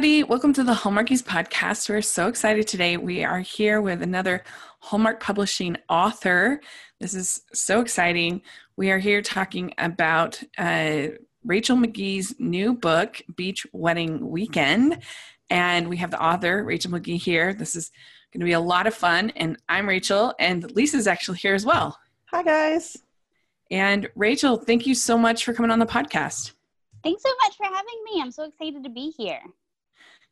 everybody. Welcome to the Hallmarkies podcast. We're so excited today. We are here with another Hallmark Publishing author. This is so exciting. We are here talking about uh, Rachel Magee's new book, Beach Wedding Weekend. And we have the author, Rachel McGee, here. This is going to be a lot of fun. And I'm Rachel, and Lisa's actually here as well. Hi, guys. And Rachel, thank you so much for coming on the podcast. Thanks so much for having me. I'm so excited to be here.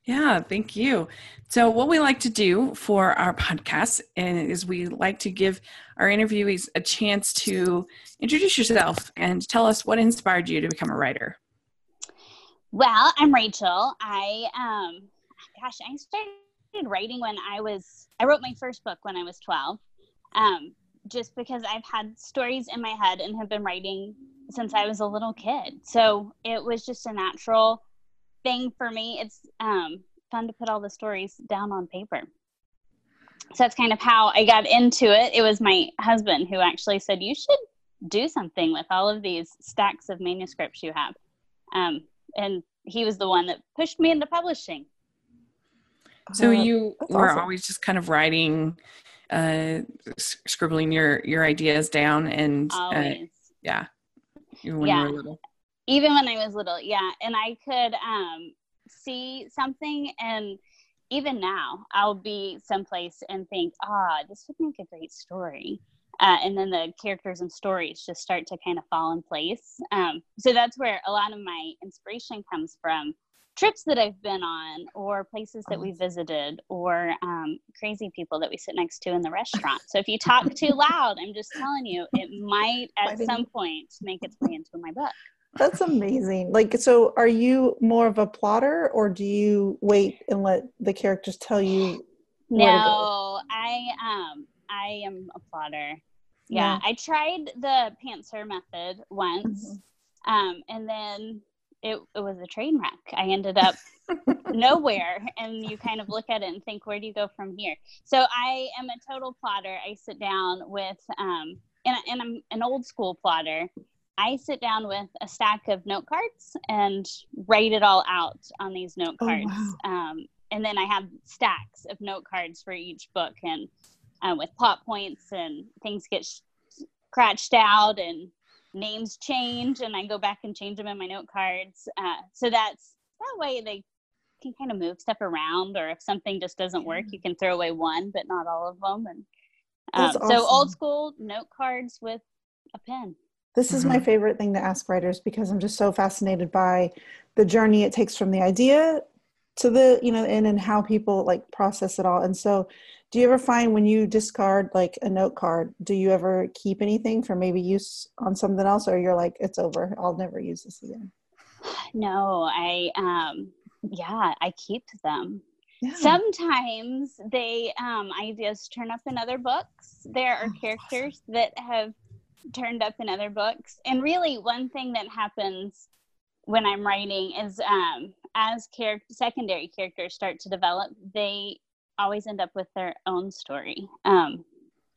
Yeah, thank you. So, what we like to do for our podcast is we like to give our interviewees a chance to introduce yourself and tell us what inspired you to become a writer. Well, I'm Rachel. I um gosh, I started writing when I was I wrote my first book when I was 12. Um just because I've had stories in my head and have been writing since I was a little kid. So, it was just a natural thing for me. It's um, fun to put all the stories down on paper. So that's kind of how I got into it. It was my husband who actually said, You should do something with all of these stacks of manuscripts you have. Um, and he was the one that pushed me into publishing. So you were awesome. always just kind of writing, uh, scribbling your your ideas down, and uh, yeah, when yeah. you were little even when I was little, yeah. And I could um, see something, and even now, I'll be someplace and think, ah, this would make a great story. Uh, and then the characters and stories just start to kind of fall in place. Um, so that's where a lot of my inspiration comes from trips that I've been on, or places that we visited, or um, crazy people that we sit next to in the restaurant. So if you talk too loud, I'm just telling you, it might at some point make its way into my book. That's amazing. Like, so are you more of a plotter or do you wait and let the characters tell you? No, I um I am a plotter. Yeah, yeah. I tried the pantser method once, mm-hmm. um, and then it it was a train wreck. I ended up nowhere, and you kind of look at it and think, where do you go from here? So I am a total plotter. I sit down with um, and, and I'm an old school plotter. I sit down with a stack of note cards and write it all out on these note oh, cards. Oh, wow. um, and then I have stacks of note cards for each book and uh, with plot points and things get sh- scratched out and names change and I go back and change them in my note cards. Uh, so that's that way they can kind of move stuff around or if something just doesn't work, you can throw away one, but not all of them. And um, awesome. so old school note cards with a pen. This is mm-hmm. my favorite thing to ask writers because I'm just so fascinated by the journey it takes from the idea to the, you know, in and how people like process it all. And so, do you ever find when you discard like a note card, do you ever keep anything for maybe use on something else or you're like, it's over, I'll never use this again? No, I, um, yeah, I keep them. Yeah. Sometimes they um, ideas turn up in other books. There are oh, characters awesome. that have turned up in other books. And really, one thing that happens when I'm writing is um, as character, secondary characters start to develop, they always end up with their own story. Um,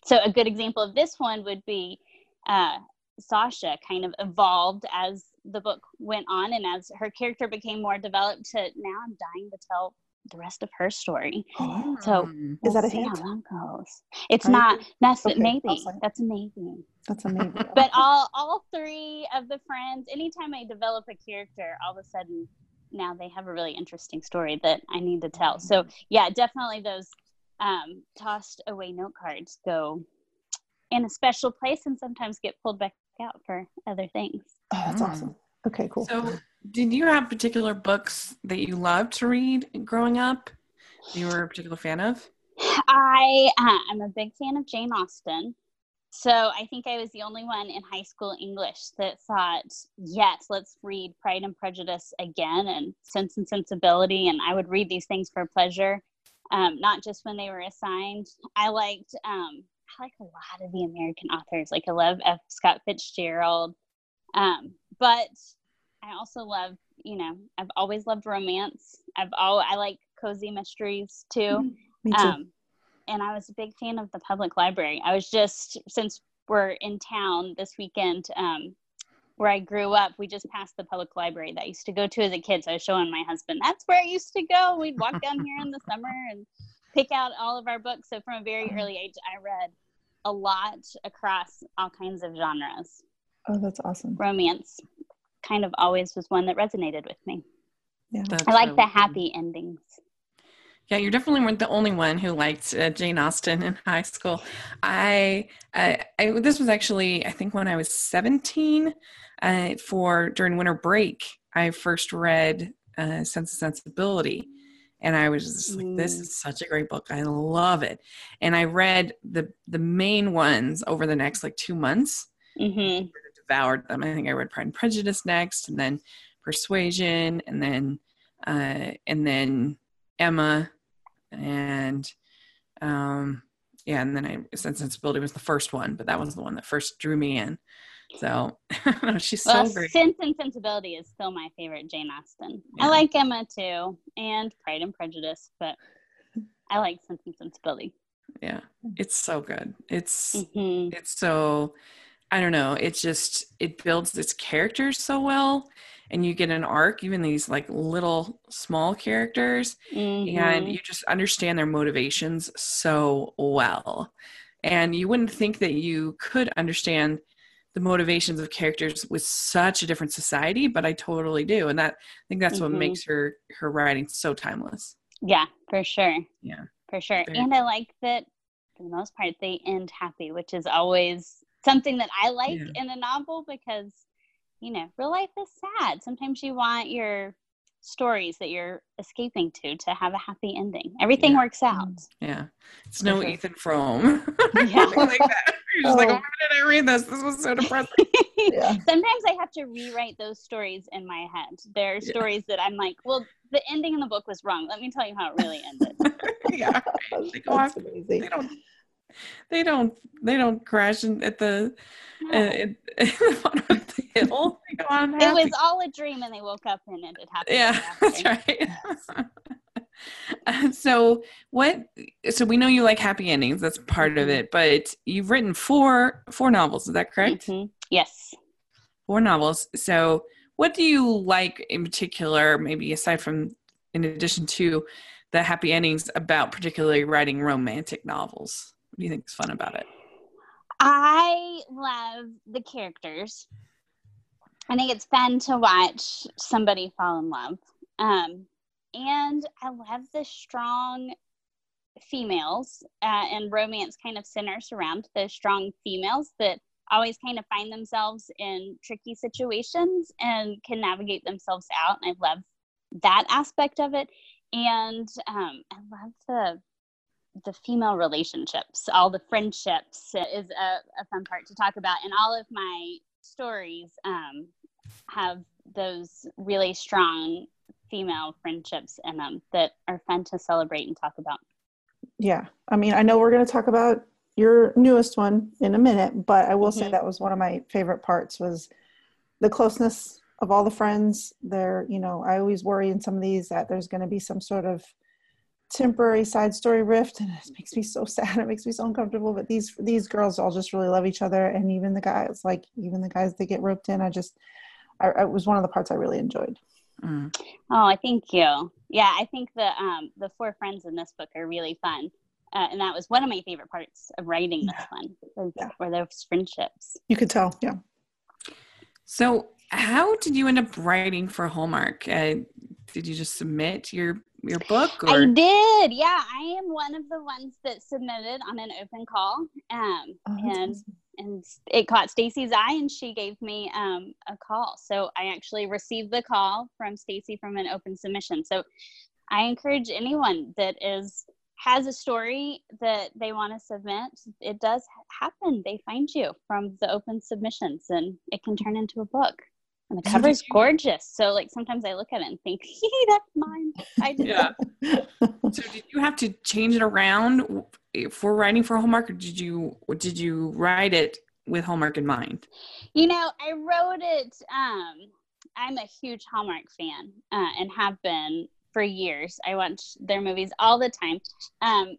so, a good example of this one would be uh, Sasha kind of evolved as the book went on and as her character became more developed to now I'm dying to tell the rest of her story. Oh. So we'll is that a hint? How that goes. It's Are not. That's okay. maybe. That's a maybe. That's a maybe. but all all three of the friends. Anytime I develop a character, all of a sudden now they have a really interesting story that I need to tell. So yeah, definitely those um, tossed away note cards go in a special place and sometimes get pulled back out for other things. Oh, that's mm. awesome. Okay, cool. So did you have particular books that you loved to read growing up? you were a particular fan of? I uh, I'm a big fan of Jane Austen. So I think I was the only one in high school English that thought, yes, let's read Pride and Prejudice again and Sense and Sensibility. And I would read these things for pleasure, um, not just when they were assigned. I liked, um, I like a lot of the American authors. Like I love F. Scott Fitzgerald. Um, but I also love, you know, I've always loved romance. I've all I like cozy mysteries too. Mm-hmm. Me too. Um, and I was a big fan of the public library. I was just since we're in town this weekend, um, where I grew up, we just passed the public library that I used to go to as a kid. So I was showing my husband, that's where I used to go. We'd walk down here in the summer and pick out all of our books. So from a very uh-huh. early age, I read a lot across all kinds of genres. Oh, that's awesome. Romance kind of always was one that resonated with me. Yeah. That's I like really the happy cool. endings. Yeah, you definitely weren't the only one who liked uh, Jane Austen in high school. I, I, I, this was actually I think when I was 17 uh, for during winter break, I first read uh, Sense of Sensibility. And I was just like, this mm. is such a great book. I love it. And I read the the main ones over the next like two months. Mm-hmm. Devoured them. I think I read Pride and Prejudice next, and then Persuasion, and then uh, and then Emma, and um, yeah, and then I Sense Sensibility was the first one, but that was the one that first drew me in. So she's well, so great. Sense and Sensibility is still my favorite Jane Austen. Yeah. I like Emma too, and Pride and Prejudice, but I like Sense and Sensibility. Yeah, it's so good. It's mm-hmm. it's so I don't know. It's just it builds its characters so well, and you get an arc, even these like little small characters, mm-hmm. and you just understand their motivations so well. And you wouldn't think that you could understand the motivations of characters with such a different society, but I totally do. And that I think that's mm-hmm. what makes her her writing so timeless. Yeah, for sure. Yeah. For sure. Very and I like that for the most part they end happy, which is always something that I like yeah. in a novel because you know, real life is sad. Sometimes you want your stories that you're escaping to to have a happy ending. Everything yeah. works out. Mm-hmm. Yeah. It's no sure. Ethan Frome. Yeah. like that. You're just oh. like, why did I read this? This was so depressing. yeah. Sometimes I have to rewrite those stories in my head. There are yeah. stories that I'm like, well, the ending in the book was wrong. Let me tell you how it really ended. yeah. Like, oh, they don't they don't they don't crash at the no. uh, in, in the hill. it was all a dream, and they woke up and it happened. Yeah, that's right. uh, so what? So we know you like happy endings. That's part mm-hmm. of it. But you've written four four novels. Is that correct? Mm-hmm. Yes. Four novels. So what do you like in particular? Maybe aside from, in addition to the happy endings, about particularly writing romantic novels. Do you think is fun about it? I love the characters. I think it's fun to watch somebody fall in love. Um, and I love the strong females, uh, and romance kind of centers around the strong females that always kind of find themselves in tricky situations and can navigate themselves out. And I love that aspect of it. And um, I love the the female relationships, all the friendships is a, a, fun part to talk about. And all of my stories um, have those really strong female friendships in them that are fun to celebrate and talk about. Yeah. I mean, I know we're going to talk about your newest one in a minute, but I will mm-hmm. say that was one of my favorite parts was the closeness of all the friends there. You know, I always worry in some of these that there's going to be some sort of temporary side story rift and it makes me so sad. It makes me so uncomfortable but these these girls all just really love each other and even the guys like even the guys that get roped in i just I, it was one of the parts i really enjoyed. Mm. oh i thank you. Yeah i think the um the four friends in this book are really fun. Uh, and that was one of my favorite parts of writing this one was, yeah. were those friendships. You could tell yeah. So how did you end up writing for hallmark? Uh, did you just submit your your book? Or? I did. Yeah, I am one of the ones that submitted on an open call, um, oh, and awesome. and it caught Stacy's eye, and she gave me um, a call. So I actually received the call from Stacy from an open submission. So I encourage anyone that is has a story that they want to submit. It does happen. They find you from the open submissions, and it can turn into a book. And the cover is gorgeous. So like sometimes I look at it and think, "Hey, that's mine. I did yeah. so did you have to change it around for writing for Hallmark or did you did you write it with Hallmark in mind? You know, I wrote it um I'm a huge Hallmark fan uh, and have been for years. I watch their movies all the time. Um,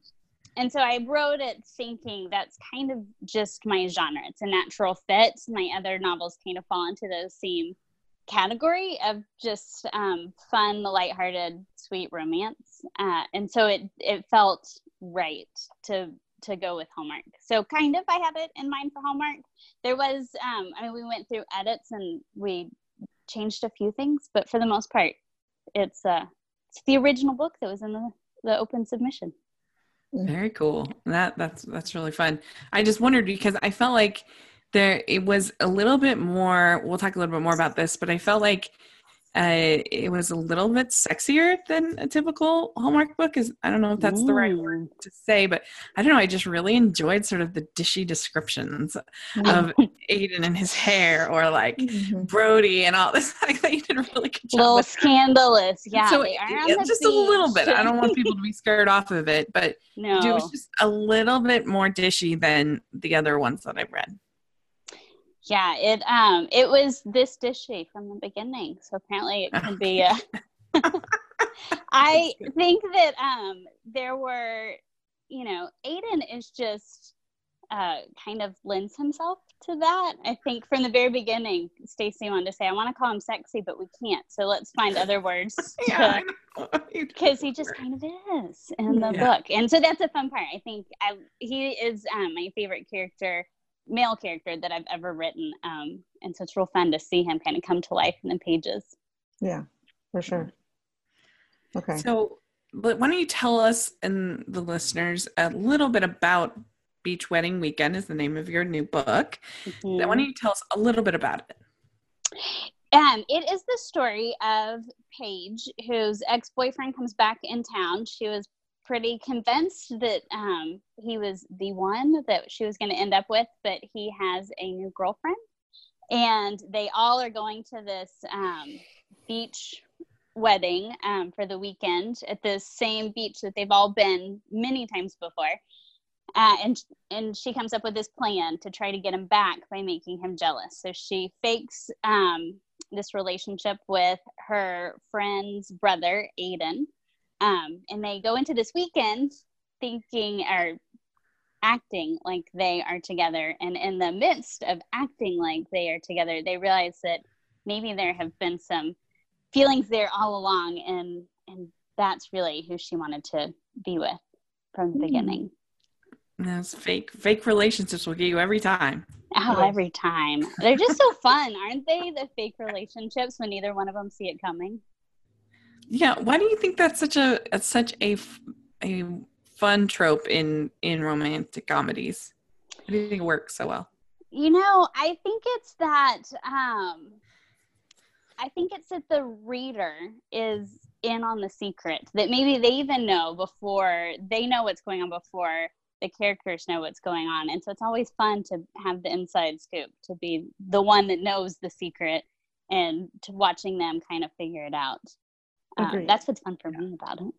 and so I wrote it thinking that's kind of just my genre. It's a natural fit. My other novels kind of fall into those same category of just um, fun, lighthearted, sweet romance. Uh, and so it it felt right to to go with Hallmark. So kind of I had it in mind for Hallmark. There was um, I mean we went through edits and we changed a few things, but for the most part, it's uh it's the original book that was in the the open submission. Very cool. That that's that's really fun. I just wondered because I felt like there it was a little bit more. We'll talk a little bit more about this, but I felt like uh, it was a little bit sexier than a typical Hallmark book. Is I don't know if that's Ooh. the right word to say, but I don't know. I just really enjoyed sort of the dishy descriptions mm-hmm. of Aiden and his hair, or like mm-hmm. Brody and all this. Like that you did a really good job. A little scandalous, yeah. So it's just beach. a little bit. I don't want people to be scared off of it, but no. it was just a little bit more dishy than the other ones that I've read yeah it um it was this dishy from the beginning so apparently it can be uh, i think that um there were you know aiden is just uh, kind of lends himself to that. I think from the very beginning, Stacy wanted to say, "I want to call him sexy, but we can't. So let's find other words." Because he just kind of is in the yeah. book, and so that's a fun part. I think I, he is um, my favorite character male character that I've ever written. Um, and so it's real fun to see him kind of come to life in the pages. Yeah, for sure. Okay. So, but why don't you tell us and the listeners a little bit about Beach Wedding Weekend is the name of your new book. Mm-hmm. Why don't you tell us a little bit about it? Um, it is the story of Paige, whose ex boyfriend comes back in town. She was pretty convinced that um, he was the one that she was going to end up with, but he has a new girlfriend. And they all are going to this um, beach wedding um, for the weekend at the same beach that they've all been many times before. Uh, and and she comes up with this plan to try to get him back by making him jealous. So she fakes um, this relationship with her friend's brother, Aiden, um, and they go into this weekend thinking or acting like they are together. And in the midst of acting like they are together, they realize that maybe there have been some feelings there all along. And, and that's really who she wanted to be with from the mm. beginning. Those fake fake relationships will get you every time. Oh, every time. They're just so fun, aren't they? The fake relationships when neither one of them see it coming. Yeah, why do you think that's such a, a such a a fun trope in in romantic comedies? How do you think it works so well? You know, I think it's that um I think it's that the reader is in on the secret that maybe they even know before they know what's going on before the characters know what's going on and so it's always fun to have the inside scoop to be the one that knows the secret and to watching them kind of figure it out um, that's what's fun for me about it.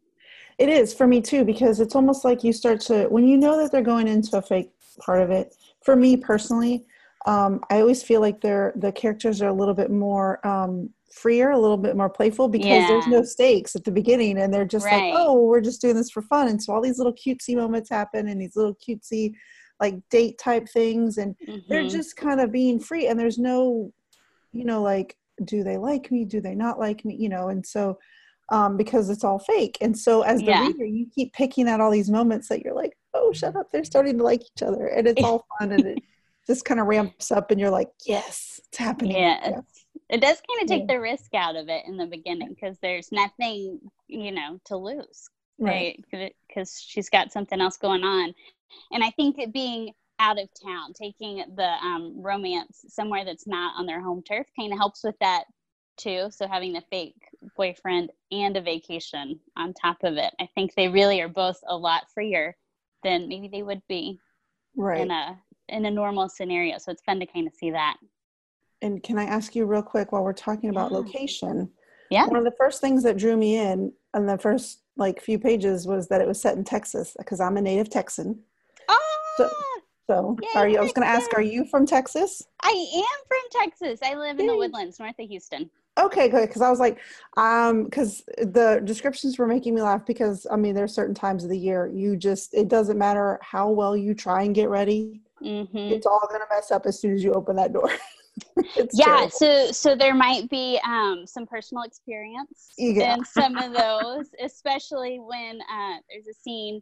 It is for me too because it's almost like you start to when you know that they're going into a fake part of it. For me personally, um, I always feel like they're the characters are a little bit more um, freer, a little bit more playful because yeah. there's no stakes at the beginning, and they're just right. like, oh, we're just doing this for fun, and so all these little cutesy moments happen, and these little cutesy like date type things, and mm-hmm. they're just kind of being free, and there's no, you know, like do they like me, do they not like me, you know, and so um, because it's all fake. And so as the yeah. reader, you keep picking at all these moments that you're like, oh, shut up, they're starting to like each other. And it's all fun and it just kind of ramps up and you're like, yes, it's happening. Yeah. yeah. It does kind of take yeah. the risk out of it in the beginning because there's nothing, you know, to lose. Right. Because she's got something else going on. And I think it being out of town, taking the um, romance somewhere that's not on their home turf kind of helps with that too. So having the fake boyfriend and a vacation on top of it, I think they really are both a lot freer than maybe they would be right. in a in a normal scenario. So it's fun to kind of see that. And can I ask you real quick while we're talking about yeah. location? Yeah. One of the first things that drew me in on the first like few pages was that it was set in Texas because I'm a native Texan. Oh. So, so Yay, are you? I was going to ask, are you from Texas? I am from Texas. I live in the Woodlands, north of Houston. Okay, good. Because I was like, um, because the descriptions were making me laugh because I mean, there are certain times of the year you just it doesn't matter how well you try and get ready, Mm-hmm. it's all gonna mess up as soon as you open that door. Yeah, terrible. so so there might be um, some personal experience Yeah. in some of those, especially when uh, there's a scene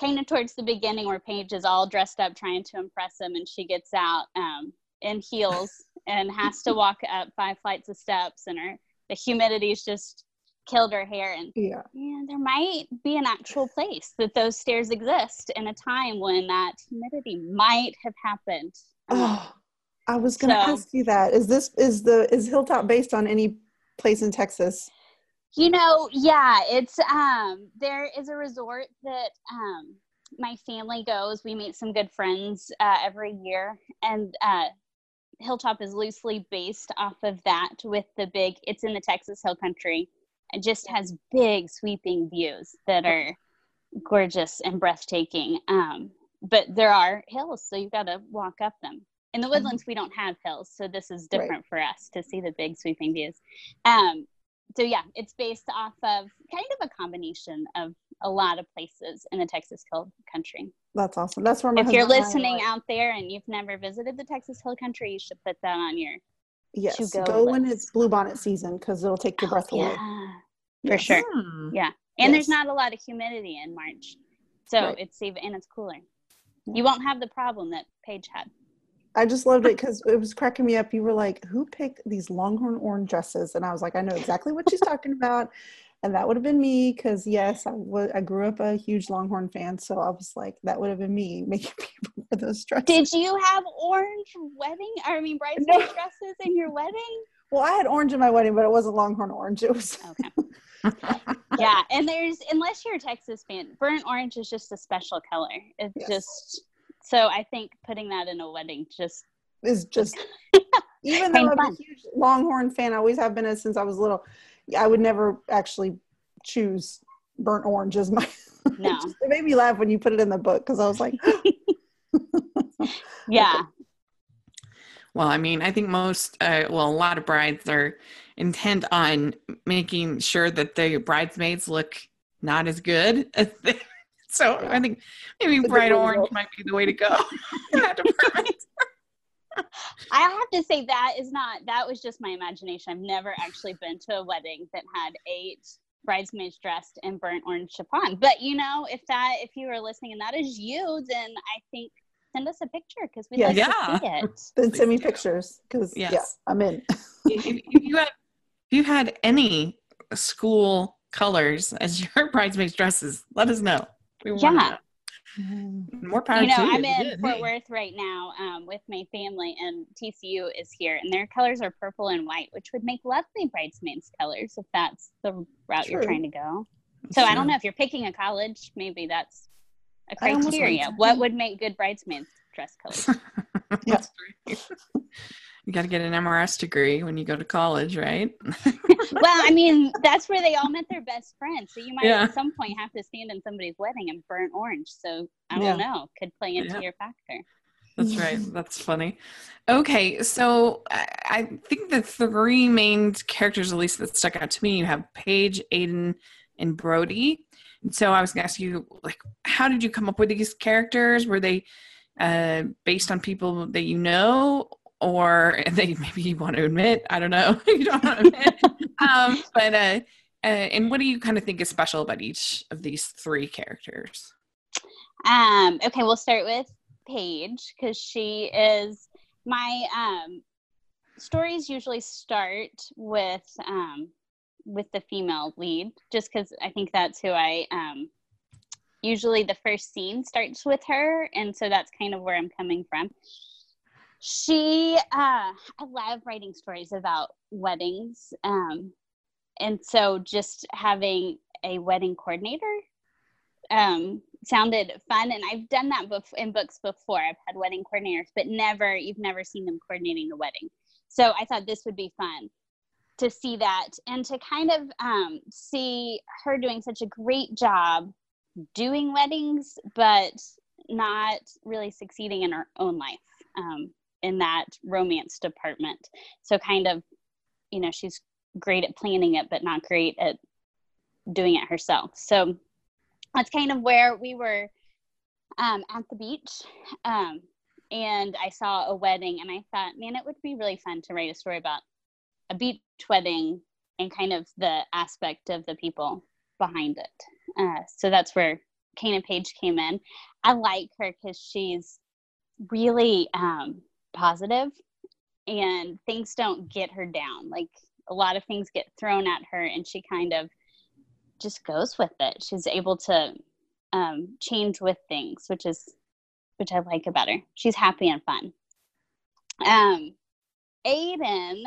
kind of towards the beginning where Paige is all dressed up trying to impress him, and she gets out um, in heels and has to walk up five flights of steps, and her the humidity's just killed her hair, and yeah. yeah, there might be an actual place that those stairs exist in a time when that humidity might have happened. Oh, I was gonna So- ask you that. Is this is the is Hilltop based on any place in Texas? You know, yeah, it's um there is a resort that um my family goes. We meet some good friends uh, every year, and uh, Hilltop is loosely based off of that. With the big, it's in the Texas Hill Country. It just has big sweeping views that are gorgeous and breathtaking. Um, but there are hills, so you've got to walk up them. In the woodlands, we don't have hills, so this is Right. different for us to see the big sweeping views. Um, so yeah, it's based off of kind of a combination of a lot of places in the Texas Hill Country. That's awesome. That's where my If you're husband and I are listening out there and you've never visited the Texas Hill Country, you should put that on your Yes, to go, go when list. it's bluebonnet season because it'll take your breath away. for Yes. sure. Hmm. Yeah, and there's not a lot of humidity in March, so Right. it's even and it's cooler. You won't have the problem that Paige had. I just loved it because it was cracking me up. You were like, "Who picked these Longhorn orange dresses?" And I was like, "I know exactly what she's talking about," and that would have been me because yes, I wa- I grew up a huge Longhorn fan, so I was like, that would have been me making people wear those dresses. Did you have orange wedding? I mean, bridesmaid dresses in your wedding? well, I had orange in my wedding, but it wasn't Longhorn orange. It was Okay. yeah, and there's unless you're a Texas fan, burnt orange is just a special color. It's Yes. just so I think putting that in a wedding just is just even though I'm fun. a huge Longhorn fan, I always have been uh, since I was little. I would never actually choose burnt orange as my. No. it made me laugh when you put it in the book because I was like, yeah. Well, I mean, I think most, uh, well, a lot of brides are intent on making sure that the bridesmaids look not as good as they. So I think maybe It's bright orange might be the way to go in that department. I have to say that is not that was just my imagination. I've never actually been to a wedding that had eight bridesmaids dressed in burnt orange chiffon. But you know, if that if you were listening and that is you, then I think send us a picture because we'd like Yeah. to see it. then send me pictures because yeah, Yes. I'm in. if, if you had, if you had any school colors as your bridesmaids dresses, let us know. We wanna Yeah. Know. More power you know, to. I'm in Good. Fort Hey. Worth right now um, with my family, and TCU is here, and their colors are purple and white, which would make lovely bridesmaids colors if that's the route you're trying to go. So I don't know if you're picking a college, maybe that's a almost criteria. What would make good bridesmaids dress colors? That's great. you got to get an MRS degree when you go to college, right? well, I mean, that's where they all met their best friends. So you might Yeah. at some point have to stand in somebody's wedding and burn orange. So I Yeah. don't know, could play into Yeah. your factor. That's right. That's funny. Okay, so I, I think the three main characters, at least that stuck out to me, you have Paige, Aiden, and Brody. And so I was going to ask you, like, how did you come up with these characters? Were they uh, based on people that you know, or they maybe you want to admit? I don't know. you don't want to admit. um, but uh, uh, and what do you kind of think is special about each of these three characters? Um, okay, we'll start with Paige because she is my um, stories usually start with um, with the female lead, just because I think that's who I um, usually the first scene starts with her, and so that's kind of where I'm coming from. She, uh, I love writing stories about weddings, um, and so just having a wedding coordinator um, sounded fun and i've done that bef- in books before. I've had wedding coordinators but never you've never seen them coordinating the wedding. So i thought this would be fun to see that and to kind of um, see her doing such a great job doing weddings but not really succeeding in her own life. Um, in that romance department so kind of you know she's great at planning it, but not great at doing it herself. So that's kind of where we were um, at the beach. Um, and I saw a wedding, and I thought, man, it would be really fun to write a story about a beach wedding and kind of the aspect of the people behind it. Uh, so that's where Kayna Paige came in. I like her because she's really um, positive and things don't get her down. Like a lot of things get thrown at her and she kind of just goes with it. She's able to um, change with things, which is which I like about her. She's happy and fun. Um, Aiden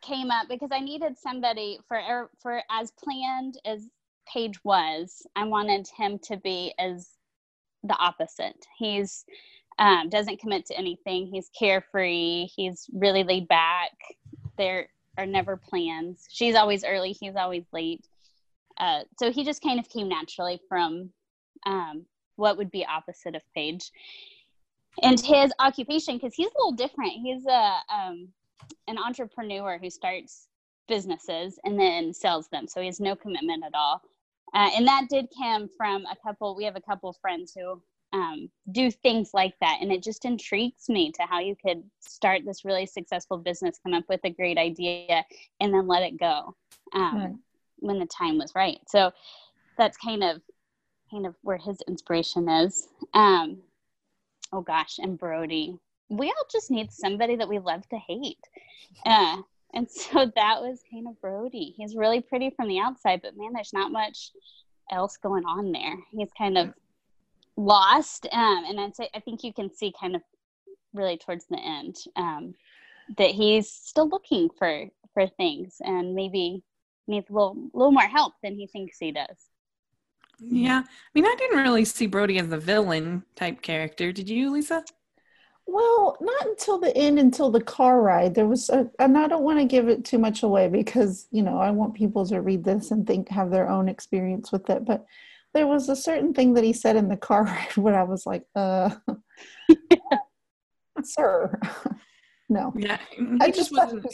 came up because I needed somebody for er, for as planned as Paige was. I wanted him to be as the opposite. He's um, doesn't commit to anything. He's carefree. He's really laid back. There are never plans. She's always early. He's always late. Uh, so he just kind of came naturally from um, what would be opposite of Paige. And his occupation, because he's a little different. He's a um, an entrepreneur who starts businesses and then sells them. So he has no commitment at all. Uh, and that did come from a couple. We have a couple friends who um, do things like that, and it just intrigues me to how you could start this really successful business, come up with a great idea, and then let it go um, when the time was right. So that's kind of kind of where his inspiration is. Um, oh gosh, and Brody. We all just need somebody that we love to hate. Uh, and so that was kind of Brody. He's really pretty from the outside, but man, there's not much else going on there. He's kind of lost. Um, and I'd say, I think you can see kind of really towards the end um, that he's still looking for for things and maybe needs a little little more help than he thinks he does. Yeah. I mean, I didn't really see Brody as a villain type character. Did you, Lisa? Well, not until the end, until the car ride. There was, a, and I don't want to give it too much away because, you know, I want people to read this and think, have their own experience with it. But there was a certain thing that he said in the car ride where I was like, uh, sir, no. Yeah. I just wasn't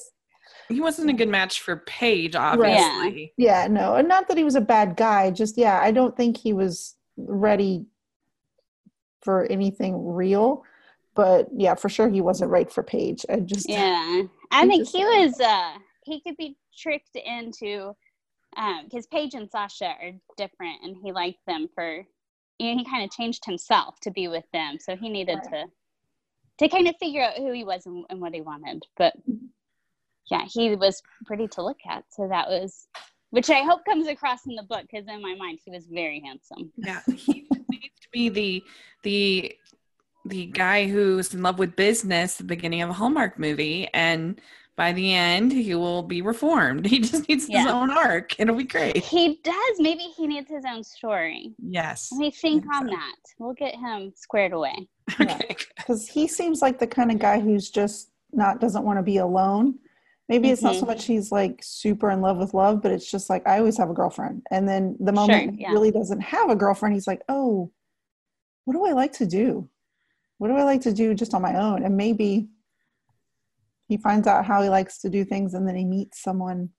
he wasn't a good match for Paige, obviously. Yeah. yeah, no, and not that he was a bad guy. Just yeah, I don't think he was ready for anything real. But yeah, for sure he wasn't right for Paige. I just yeah, I think he was. uh He could be tricked into because um, Paige and Sasha are different, and he liked them for. You know, he kind of changed himself to be with them, so he needed right. to to kind of figure out who he was and, and what he wanted. But yeah, he was pretty to look at. So that was, which I hope comes across in the book because in my mind he was very handsome. Yeah, he needs to be the the the guy who's in love with business at the beginning of a Hallmark movie, and by the end he will be reformed. He just needs yeah. his own arc. It'll be great. He does. Maybe he needs his own story. Yes. Let me think on so. that. We'll get him squared away. Okay. Because he seems like the kind of guy who's just not doesn't want to be alone maybe mm-hmm. it's not so mm-hmm. much he's like super in love with love but it's just like i always have a girlfriend and then the moment sure, yeah. he really doesn't have a girlfriend he's like oh what do i like to do what do i like to do just on my own and maybe he finds out how he likes to do things and then he meets someone.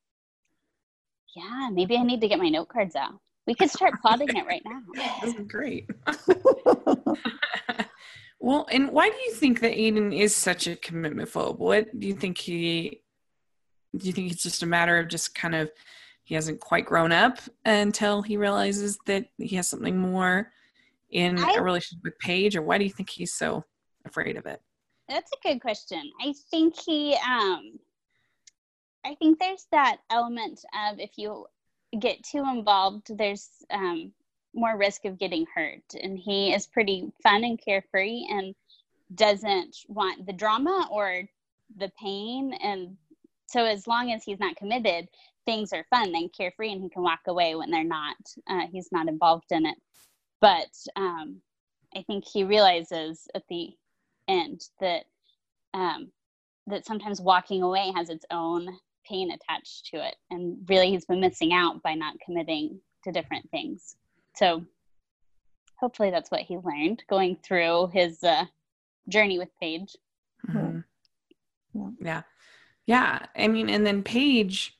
Yeah maybe i need to get my note cards out. We could start plotting it right now. This is great. Well and why do you think that aiden is such a commitment phobe? What do you think he do you think it's just a matter of just kind of he hasn't quite grown up until he realizes that he has something more in I, a relationship with Paige, or why do you think he's so afraid of it? That's a good question. I think he, um, I think there's that element of if you get too involved, there's um, more risk of getting hurt, and he is pretty fun and carefree and doesn't want the drama or the pain. And so as long as he's not committed things are fun and carefree and he can walk away when they're not uh, he's not involved in it. But um, i think he realizes at the end that um, that sometimes walking away has its own pain attached to it and really he's been missing out by not committing to different things so hopefully that's what he learned going through his uh, journey with paige mm-hmm. yeah. yeah yeah, I mean, and then Paige,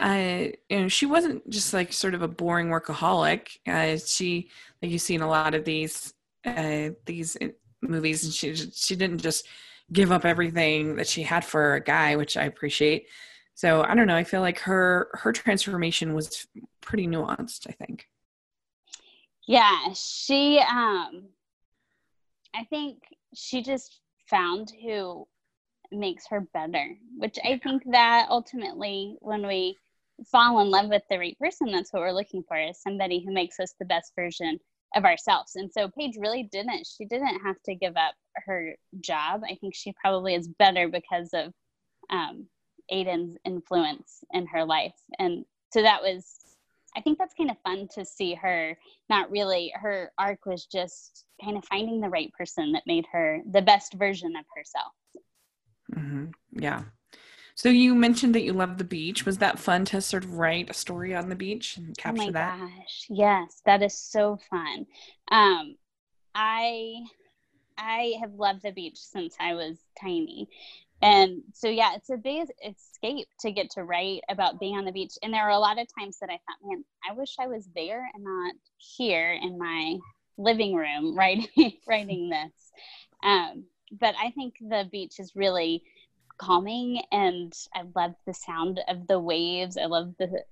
uh, you know, she wasn't just like sort of a boring workaholic. Uh, she, like you see in a lot of these uh, these movies, and she she didn't just give up everything that she had for a guy, which I appreciate. So I don't know. I feel like her her transformation was pretty nuanced. I think. Yeah, she. Um, I think she just found who makes her better, which I think that ultimately, when we fall in love with the right person, that's what we're looking for is somebody who makes us the best version of ourselves. And so Paige really didn't. She didn't have to give up her job. I think she probably is better because of um, Aiden's influence in her life. And so that was, I think that's kind of fun to see her not really, her arc was just kind of finding the right person that made her the best version of herself. Mm-hmm. Yeah. So you mentioned that you love the beach. Was that fun to sort of write a story on the beach and capture that? oh my that? Gosh, yes, that is so fun. Um, I I have loved the beach since I was tiny. And so yeah, it's a big escape to get to write about being on the beach. And there are a lot of times that I thought, man, I wish I was there and not here in my living room writing writing this. Um, but I think the beach is really calming and I love the sound of the waves. I love the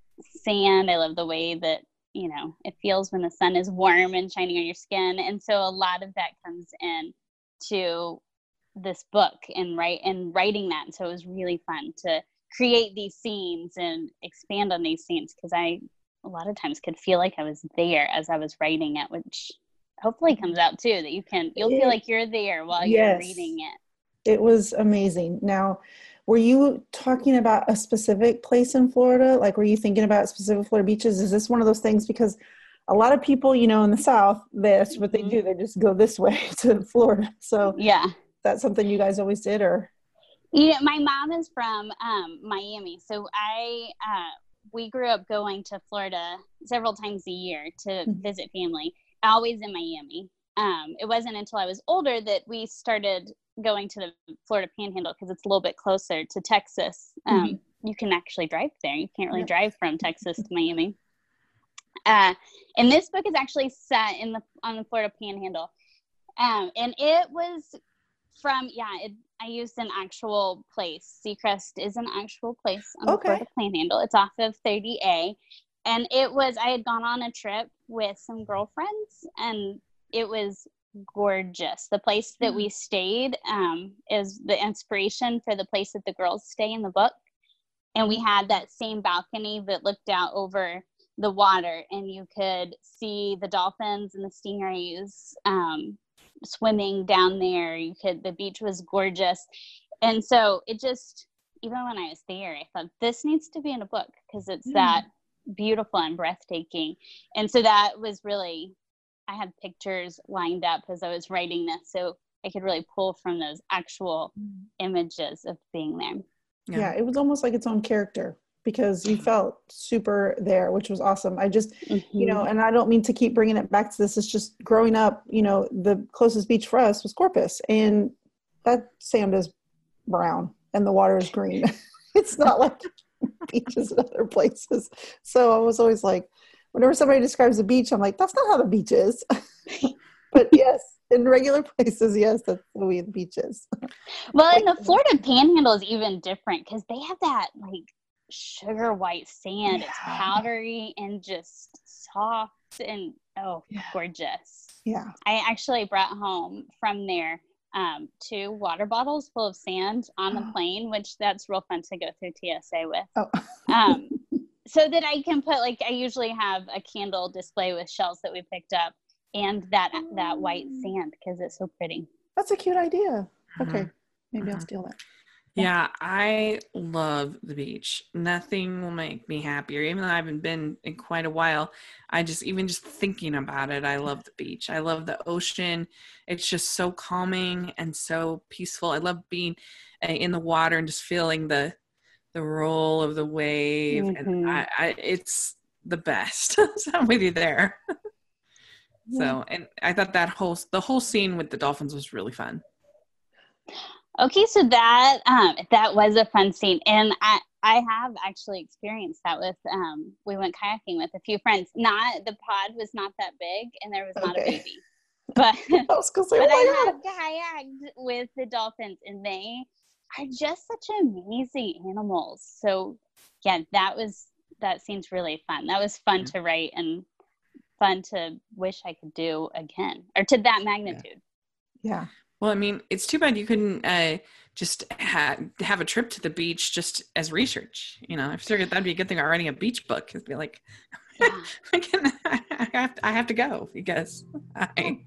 sand. I love the way that, you know, it feels when the sun is warm and shining on your skin. And so a lot of that comes in to this book and write and writing that. And so it was really fun to create these scenes and expand on these scenes because I a lot of times could feel like I was there as I was writing it, which hopefully comes out too that you can you'll feel like you're there while yes. you're reading it it was amazing. Now were you talking about a specific place in florida? Like were you thinking about specific florida beaches? Is this one of those things? Because a lot of people you know in the south that's what they mm-hmm. do they just go this way to florida. So yeah. that's something you guys always did or? Yeah my mom is from um, miami. So i uh, we grew up going to florida several times a year to mm-hmm. visit family always in Miami. Um, it wasn't until I was older that we started going to the Florida Panhandle because it's a little bit closer to Texas. Um, mm-hmm. You can actually drive there. You can't really drive from Texas to Miami. Uh, and this book is actually set in the on the Florida Panhandle, um, and it was from yeah. It, I used an actual place. Seacrest is an actual place on okay. the Florida Panhandle. It's off of 30A, and it was i had gone on a trip with some girlfriends and it was gorgeous the place that we mm-hmm. stayed um, is the inspiration for the place that the girls stay in the book and we had that same balcony that looked out over the water and you could see the dolphins and the stingrays um, swimming down there you could the beach was gorgeous and so it just even when i was there i thought this needs to be in a book because it's mm. that beautiful and breathtaking. And so that was really, I had pictures lined up as I was writing this. So I could really pull from those actual mm. images of being there. Yeah. yeah, it was almost like its own character because you felt super there, which was awesome. I just, mm-hmm. you know, mm-hmm. and I don't mean to keep bringing it back to this. It's just growing up, you know, the closest beach for us was Corpus, and that sand is brown and the water is green. it's not like beaches in other places. So I was always like, whenever somebody describes a beach, I'm like, that's not how the beach is. but yes, in regular places, yes, that's the way the beach is. Well, in the Florida Panhandle is even different because they have that like sugar white sand. Yeah. It's powdery and just soft and oh, yeah. gorgeous. Yeah. I actually brought home from there um, two water bottles full of sand on the plane, which that's real fun to go through TSA with. Oh. um, so that I can put like I usually have a candle display with shells that we picked up and that that white oh. sand because it's so pretty. That's a cute idea. Okay, maybe uh-huh. I'll steal that. Yeah, I love the beach. Nothing will make me happier. Even though I haven't been in quite a while, I just even just thinking about it, I love the beach. I love the ocean. It's just so calming and so peaceful. I love being uh, in the water and just feeling the the roll of the wave, mm-hmm. and I, I, it's the best. so I'm with you there. so, and I thought that whole the whole scene with the dolphins was really fun. Okay, so that um, that was a fun scene, and I I have actually experienced that with um we went kayaking with a few friends. Not the pod was not that big and there was not a baby. But, I was gonna say, but oh I have kayaked with the dolphins and they are just such amazing animals. So yeah, that was that seems really fun. That was fun to write and fun to wish I could do again or to that magnitude. Yeah. yeah. Well, I mean, it's too bad you couldn't uh, just ha- have a trip to the beach just as research. You know, I figured that'd be a good thing. About writing a beach book, it'd be like, yeah. I, can, I, have to, I have to go because I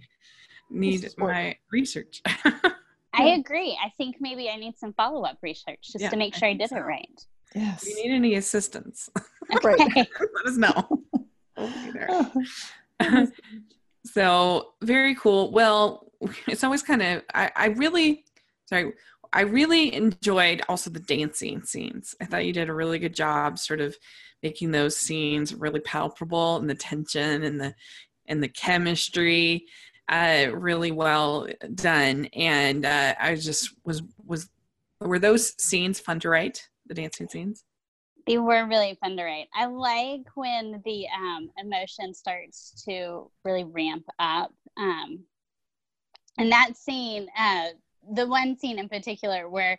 need my research. I agree. I think maybe I need some follow up research just yeah, to make sure I, I did so. it right. Yes. If you need any assistance, okay. let us know. Oh. so very cool. Well, it's always kind of I, I really sorry I really enjoyed also the dancing scenes. I thought you did a really good job sort of making those scenes really palpable and the tension and the and the chemistry uh really well done and uh I just was was were those scenes fun to write the dancing scenes they were really fun to write. I like when the um, emotion starts to really ramp up. Um, and that scene, uh, the one scene in particular where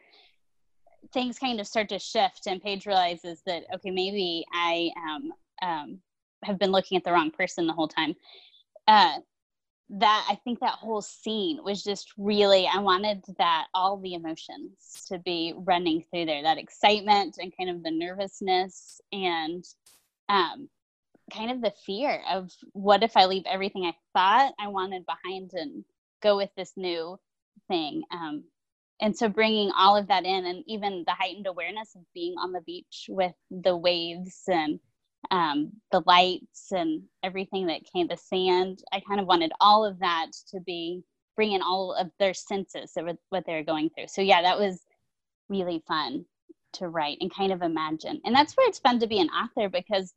things kind of start to shift and Paige realizes that, okay, maybe I um, um, have been looking at the wrong person the whole time. Uh, that I think that whole scene was just really I wanted that all the emotions to be running through there. That excitement and kind of the nervousness and um kind of the fear of what if I leave everything I thought I wanted behind and go with this new thing um and so bringing all of that in and even the heightened awareness of being on the beach with the waves and um, the lights and everything that came, the sand. I kind of wanted all of that to be bringing all of their senses of what they were going through. So yeah, that was really fun to write and kind of imagine. And that's where it's fun to be an author because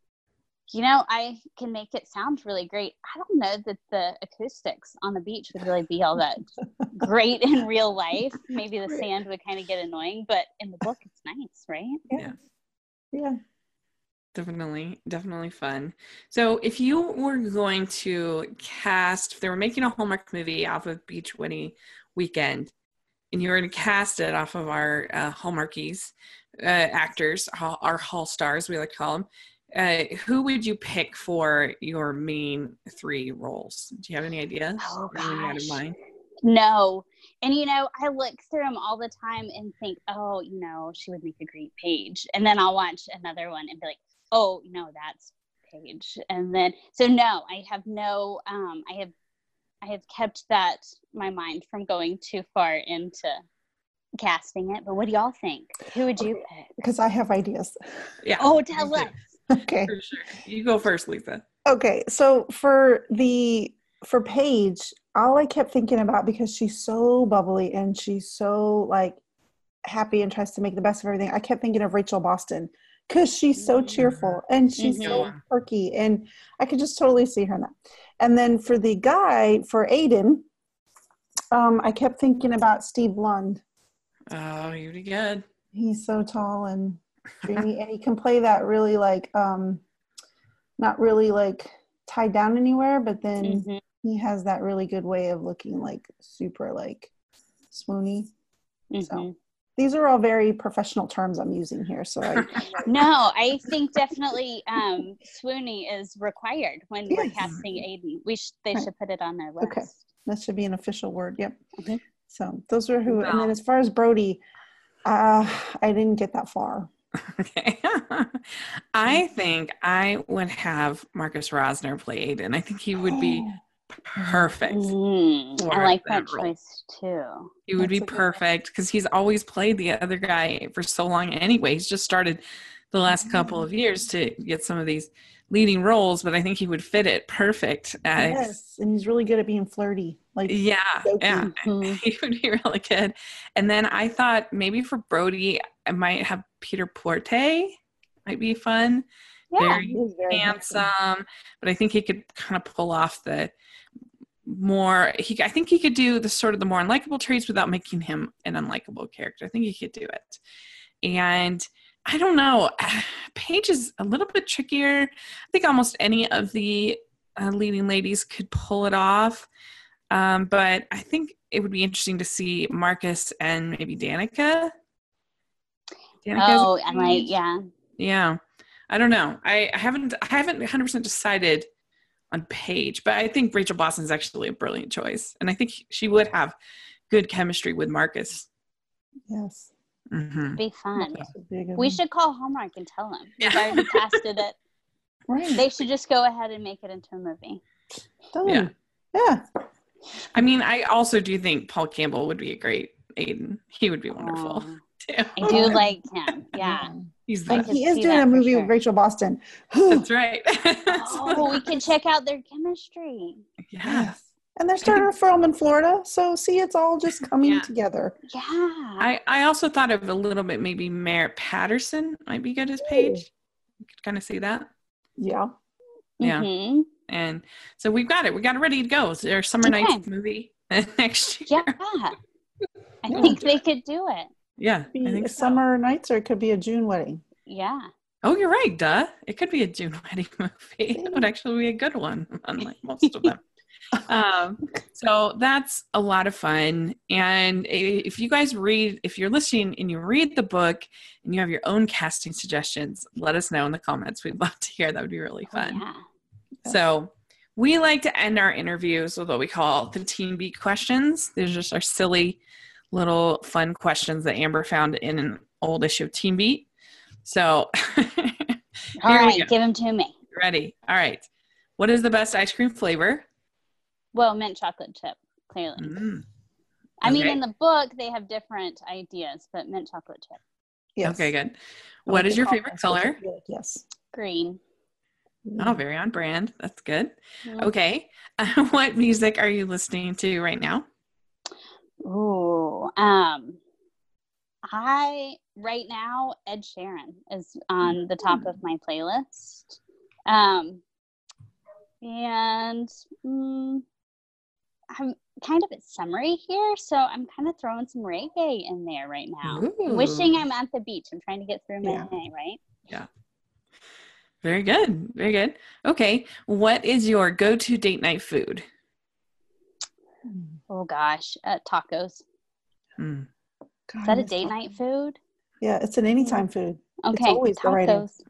you know, I can make it sound really great. I don't know that the acoustics on the beach would really be all that great in real life. Maybe the sand would kind of get annoying, but in the book, it's nice, right? Yeah. Yeah definitely definitely fun. So if you were going to cast if they were making a hallmark movie off of beach wedding weekend and you were going to cast it off of our uh, hallmarkies uh, actors our hall stars we like to call them uh, who would you pick for your main three roles? Do you have any ideas? Oh, gosh. no. And you know i look through them all the time and think oh you know she would make a great Paige and then i'll watch another one and be like oh no that's Paige. And then so no i have no um i have i have kept that my mind from going too far into casting it but what do y'all think? Who would you pick? because i have ideas. Yeah oh tell us. Okay. Sure. you go first lisa. Okay so for the for paige all i kept thinking about because she's so bubbly and she's so like happy and tries to make the best of everything i kept thinking of rachel boston because she's so cheerful and she's mm-hmm. so perky and i could just totally see her now and then for the guy for aiden um, i kept thinking about steve lund oh you'd be good he's so tall and dreamy and he can play that really like um not really like tied down anywhere but then mm-hmm. he has that really good way of looking like super like swoony mm-hmm. so these are all very professional terms I'm using here. So I, no, I think definitely um, swoony is required when yes. we're casting Aiden. We sh- they right. should put it on their list. Okay, that should be an official word. Yep. Mm-hmm. So those are who. Wow. And then as far as Brody, uh, I didn't get that far. Okay. I think I would have Marcus Rosner play Aiden. I think he would be oh perfect. Mm, I like that, that choice too. He would That's be perfect because he's always played the other guy for so long anyway. He's just started the last couple of years to get some of these leading roles, but I think he would fit it perfect. As, yes, and he's really good at being flirty. Like yeah, yeah, mm-hmm. he would be really good. And then I thought maybe for Brody, I might have Peter Porte. Might be fun. Yeah, very, very handsome, handsome, but I think he could kind of pull off the more he i think he could do the sort of the more unlikable traits without making him an unlikable character i think he could do it and I don't know. Paige is a little bit trickier. I think almost any of the uh, leading ladies could pull it off. Um, but I think it would be interesting to see Marcus and maybe Danica. Danica's oh, and like yeah, yeah. I don't know. I, I haven't I haven't 100 percent decided on Paige, but I think Rachel Boston is actually a brilliant choice, and I think she would have good chemistry with Marcus. Yes. Mm-hmm. Be fun. We should call Hallmark and tell them. We've yeah. already casted it. Right. They should just go ahead and make it into a movie. Yeah. Yeah. I mean, I also do think Paul Campbell would be a great Aiden. He would be wonderful. Too. I do like him. Yeah. He's like he is doing a movie sure. with Rachel Boston. That's right. oh, we can check out their chemistry. Yes. And they're starting to film in Florida. So see, it's all just coming yeah. together. Yeah. I, I also thought of a little bit maybe Merritt Patterson might be good as Paige. You could kind of see that. Yeah. Yeah. Mm-hmm. And so we've got it. We got it ready to go. Is there summer okay. nights movie next year? Yeah. I think they could do it. Yeah. I think so. summer nights or it could be a June wedding. Yeah. Oh, you're right, duh. It could be a June wedding movie. It would actually be a good one, unlike most of them um, so that's a lot of fun. And if you guys read, if you're listening and you read the book and you have your own casting suggestions, let us know in the comments. We'd love to hear. That would be really oh, fun. Oh, yeah. So we like to end our interviews with what we call the Teen Beat questions. These are just our silly little fun questions that Amber found in an old issue of Teen Beat. So, all right, give them to me. Ready? All right. What is the best ice cream flavor? Well, mint chocolate chip, clearly. Mm. I mean, in the book, they have different ideas, but mint chocolate chip. Yes. Okay, good. What is your favorite color? Yes. Green. Oh, very on brand. That's good. Mm-hmm. Okay. Uh, what music are you listening to right now? Oh, um, I right now Ed Sheeran is on the top of my playlist. Um, and mm, I'm kind of summery here, so I'm kind of throwing some reggae in there right now. Ooh. Wishing I'm at the beach. I'm trying to get through yeah. May, right? Yeah. Very good. Very good. Okay. What is your go to date night food? Oh gosh, uh, tacos. Hmm. God, is that a date night food? Yeah, it's an anytime food. Okay, it's always tacos.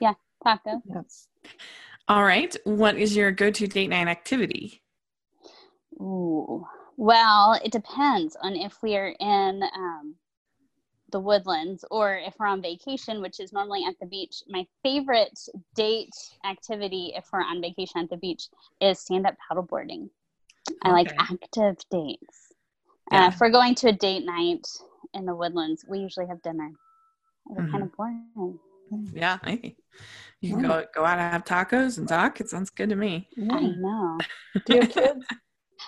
Yeah, taco. Yes. All right. What is your go to date night activity? Ooh. Well, it depends on if we're in um, the woodlands or if we're on vacation, which is normally at the beach. My favorite date activity, if we're on vacation at the beach, is stand up paddleboarding. Okay. I like active dates. Uh, yeah. Uh, if we're going to a date night in the woodlands, we usually have dinner. We're mm-hmm. kind of boring. Yeah, hey, you can go go out and have tacos and talk. It sounds good to me. I know. Do you have kids?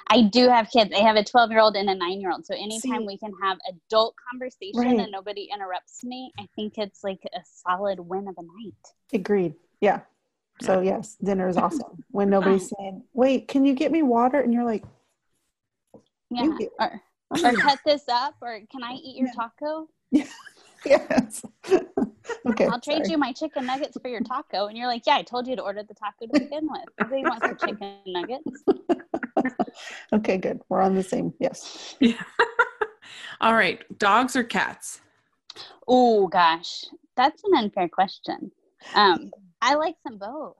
I do have kids. I have a 12 year old and a nine year old. So anytime See, we can have adult conversation right. and nobody interrupts me, I think it's like a solid win of a night. Agreed. Yeah. So yes, dinner is awesome when nobody's saying, "Wait, can you get me water?" and you're like, "Yeah," or, or cut this up, or can I eat your yeah. taco? Yeah. yes. okay. I'll trade sorry. you my chicken nuggets for your taco, and you're like, "Yeah, I told you to order the taco to begin with. Nobody wants the chicken nuggets." okay, good. We're on the same. Yes. Yeah. All right. Dogs or cats? Oh gosh, that's an unfair question. Um, I like them both.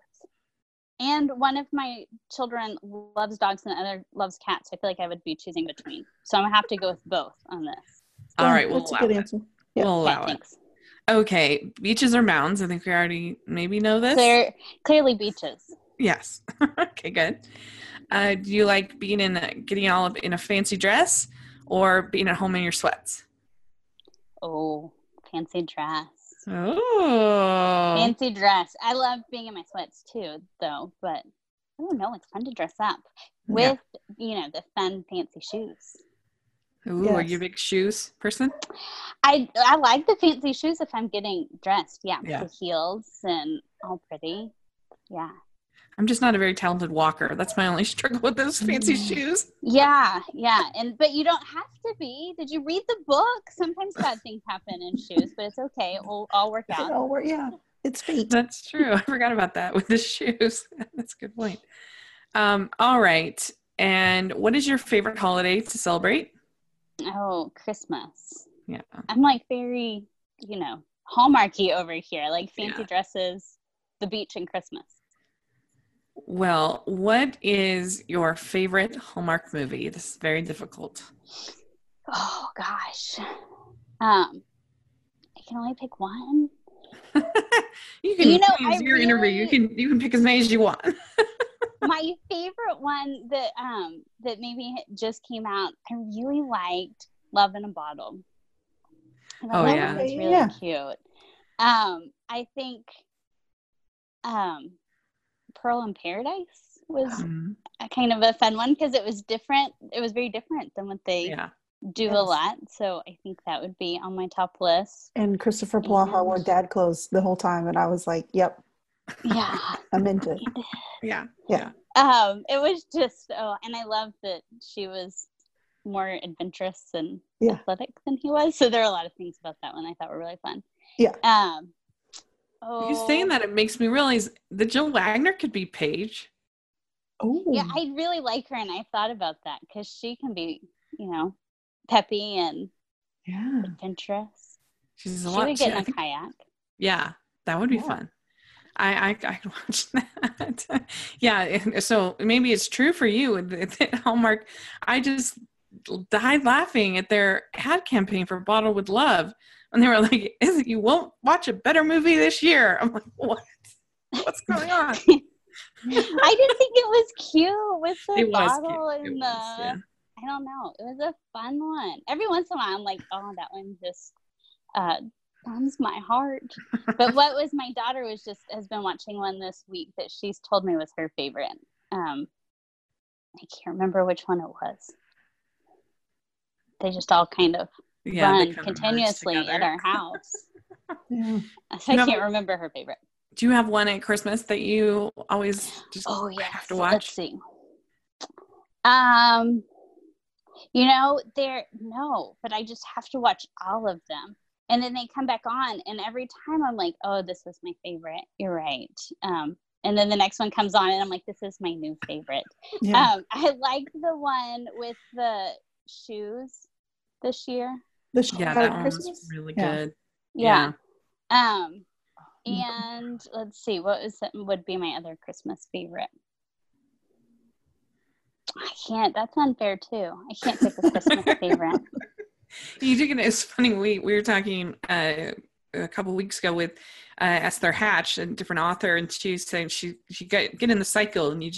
And one of my children loves dogs and the other loves cats. I feel like I would be choosing between. So I'm gonna have to go with both on this. All right, we'll allow it. Answer. Yeah. We'll allow yeah, it. Okay, beaches or mountains? I think we already maybe know this. Clear, clearly beaches. Yes. okay, good. Uh, do you like being in a, getting all in a fancy dress or being at home in your sweats? Oh, fancy dress. Oh, fancy dress. I love being in my sweats too, though. But oh, I don't know. It's fun to dress up with yeah. you know the fun fancy shoes. Ooh, yes. are you a big shoes person? I I like the fancy shoes if I'm getting dressed. Yeah, yeah. the heels and all pretty. Yeah. I'm just not a very talented walker. That's my only struggle with those fancy Mm. shoes. Yeah, yeah, and but you don't have to be. Did you read the book? Sometimes bad things happen in shoes, but it's okay. It will all work out. Oh, we're, yeah, it's fate. That's true. I forgot about that with the shoes. That's a good point. Um, all right. And what is your favorite holiday to celebrate? Oh, Christmas. Yeah. I'm like very, you know, hallmarky over here, like fancy Yeah. dresses, the beach, and Christmas. Well, what is your favorite Hallmark movie? This is very difficult. Oh gosh, um, I can only pick one. you can You know, use I your interview. You can you can pick as many as you want. My favorite one that um that maybe just came out. I really liked Love in a Bottle. I thought Oh, that yeah. one was really Yeah. cute. Um, I think um, Pearl in Paradise was Um, a kind of a fun one because it was different. It was very different than what they yeah. do a lot. So I think that would be on my top list. And Christopher Plaha wore dad clothes the whole time, and I was like, "Yep, Yeah. I'm into it." Yeah. um, it was just oh, and I love that she was more adventurous and Yeah. athletic than he was. So there are a lot of things about that one I thought were really fun. Yeah. Um. Oh, You saying that it makes me realize that Jill Wagner could be Paige. Oh, Yeah, I really like her, and I thought about that because she can be, you know, peppy and yeah. adventurous. She's She a lot. would she- get in I a think- kayak. yeah, that would be Yeah. fun. I I, I could watch that. yeah. So maybe it's true for you. that Hallmark. I just died laughing at their ad campaign for Bottled with Love, and they were like, "Is it you won't watch a better movie this year?" I'm like, "What? What's going on?" I didn't think it was cute with the It was bottle and was, the. yeah. I don't know. It was a fun one. Every once in a while, I'm like, oh, that one just uh, warms my heart. but what was my daughter was just has been watching one this week that she's told me was her favorite. Um, I can't remember which one it was. They just all kind of Yeah, run continuously at together. our house. yeah. I can't remember her favorite. Do you have one at Christmas that you always just Oh yes. have to Let's watch? see. Um, you know, there no, but I just have to watch all of them, and then they come back on, and every time I'm like, oh, this was my favorite. You're right. Um, and then the next one comes on, and I'm like, this is my new favorite. yeah. Um, I liked the one with the shoes this year. The Yeah, Shadow that one was really Yeah. good. Yeah. Um, Mhm. and let's see, what was would be my other Christmas favorite? I can't. That's unfair too. I can't pick a Christmas favorite. You think it's funny? We we were talking uh, a couple weeks ago with uh, Esther Hatch, a different author, and she was saying she she get get in the cycle, and you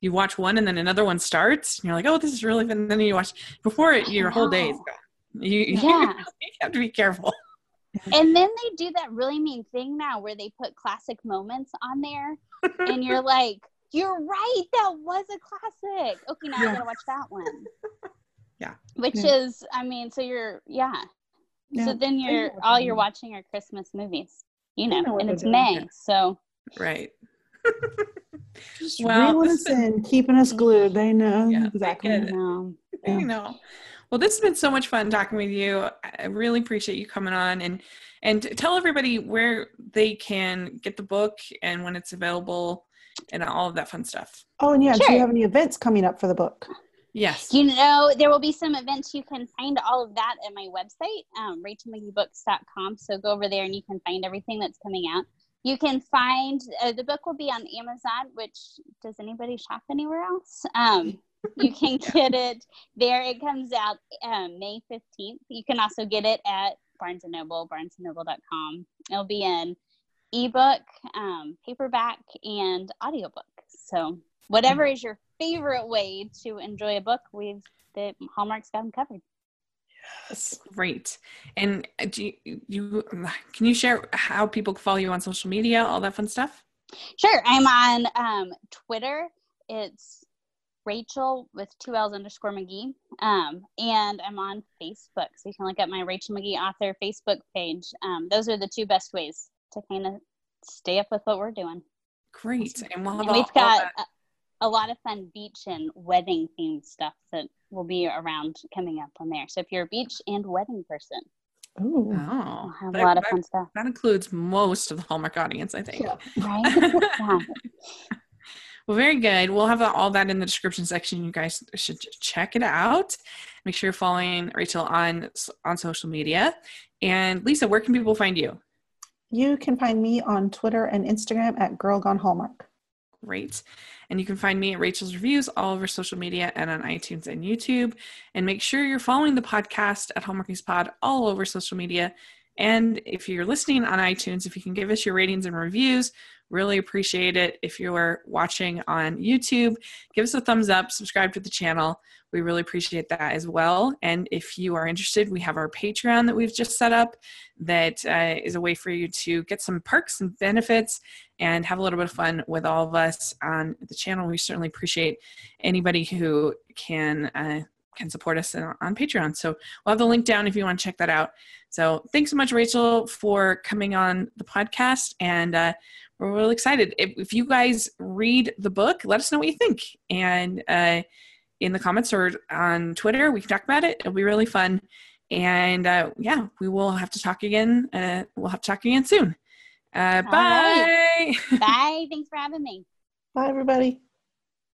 you watch one, and then another one starts, and you're like, oh, this is really fun. And then you watch before it, your whole day is gone. You, you Yeah. have to be careful. And then they do that really mean thing now where they put classic moments on there, and you're like, "You're right, that was a classic." Okay, now I Yeah. gotta watch that one. Yeah. Which Yeah. is, I mean, so you're, yeah. Yeah. So then you're all you you're watching are Christmas movies, you know, know and it's May, yeah. so Right. Just Well, reeling this us in, keeping us glued. They know Yeah, they exactly. get it. Yeah. you know well this has been so much fun talking with you i really appreciate you coming on and and tell everybody where they can get the book and when it's available and all of that fun stuff Oh, and yeah. Do you have any events coming up for the book? yes You know, there will be some events. You can find all of that at my website, um, rachelmageebooks.com. So go over there and you can find everything that's coming out. You can find uh, the book will be on Amazon, which does anybody shop anywhere else? Um, you can get it there. It comes out um, May 15th. You can also get it at Barnes and Noble, barnesandnoble.com. It'll be in ebook, um, paperback, and audiobook. So whatever is your favorite way to enjoy a book, we've the Hallmark's got them covered. Yes. great and uh, do you, you can you share how people follow you on social media all that fun stuff Sure, I'm on um, Twitter. It's Rachel with two L's underscore Magee, um, and I'm on Facebook. So you can look up my Rachel Magee author Facebook page. Um, those are the two best ways to kind of stay up with what we're doing. Great. And we'll have and all, we've got a, a, lot of fun beach and wedding themed stuff that will be around coming up on there. So if you're a beach and wedding person, Ooh. Oh, we'll have that, a lot of that, fun stuff. That includes most of the Hallmark audience, I think. Yeah. Right? yeah. Well, very good. We'll have all that in the description section. You guys should check it out. Make sure you're following Rachel on on social media. And Lisa, where can people find you? You can find me on Twitter and Instagram at Girl Gone Hallmark. Great. And you can find me at Rachel's Reviews all over social media and on iTunes and YouTube. And make sure you're following the podcast at Hallmarkies Pod all over social media. And if you're listening on iTunes, if you can give us your ratings and reviews, really appreciate it. If you're watching on YouTube, give us a thumbs up, subscribe to the channel. We really appreciate that as well. And if you are interested, we have our Patreon that we've just set up that uh, is a way for you to get some perks and benefits and have a little bit of fun with all of us on the channel. We certainly appreciate anybody who can. Uh, can support us on, on Patreon. So we'll have the link down if you want to check that out. So thanks so much, Rachel, for coming on the podcast. And uh, we're really excited. If, if, you guys read the book, let us know what you think. And uh, in the comments or on Twitter. We can talk about it. It'll be really fun. And uh, yeah, we will have to talk again. Uh, we'll have to talk again soon. Uh, bye. Right. bye. Thanks for having me. Bye, everybody.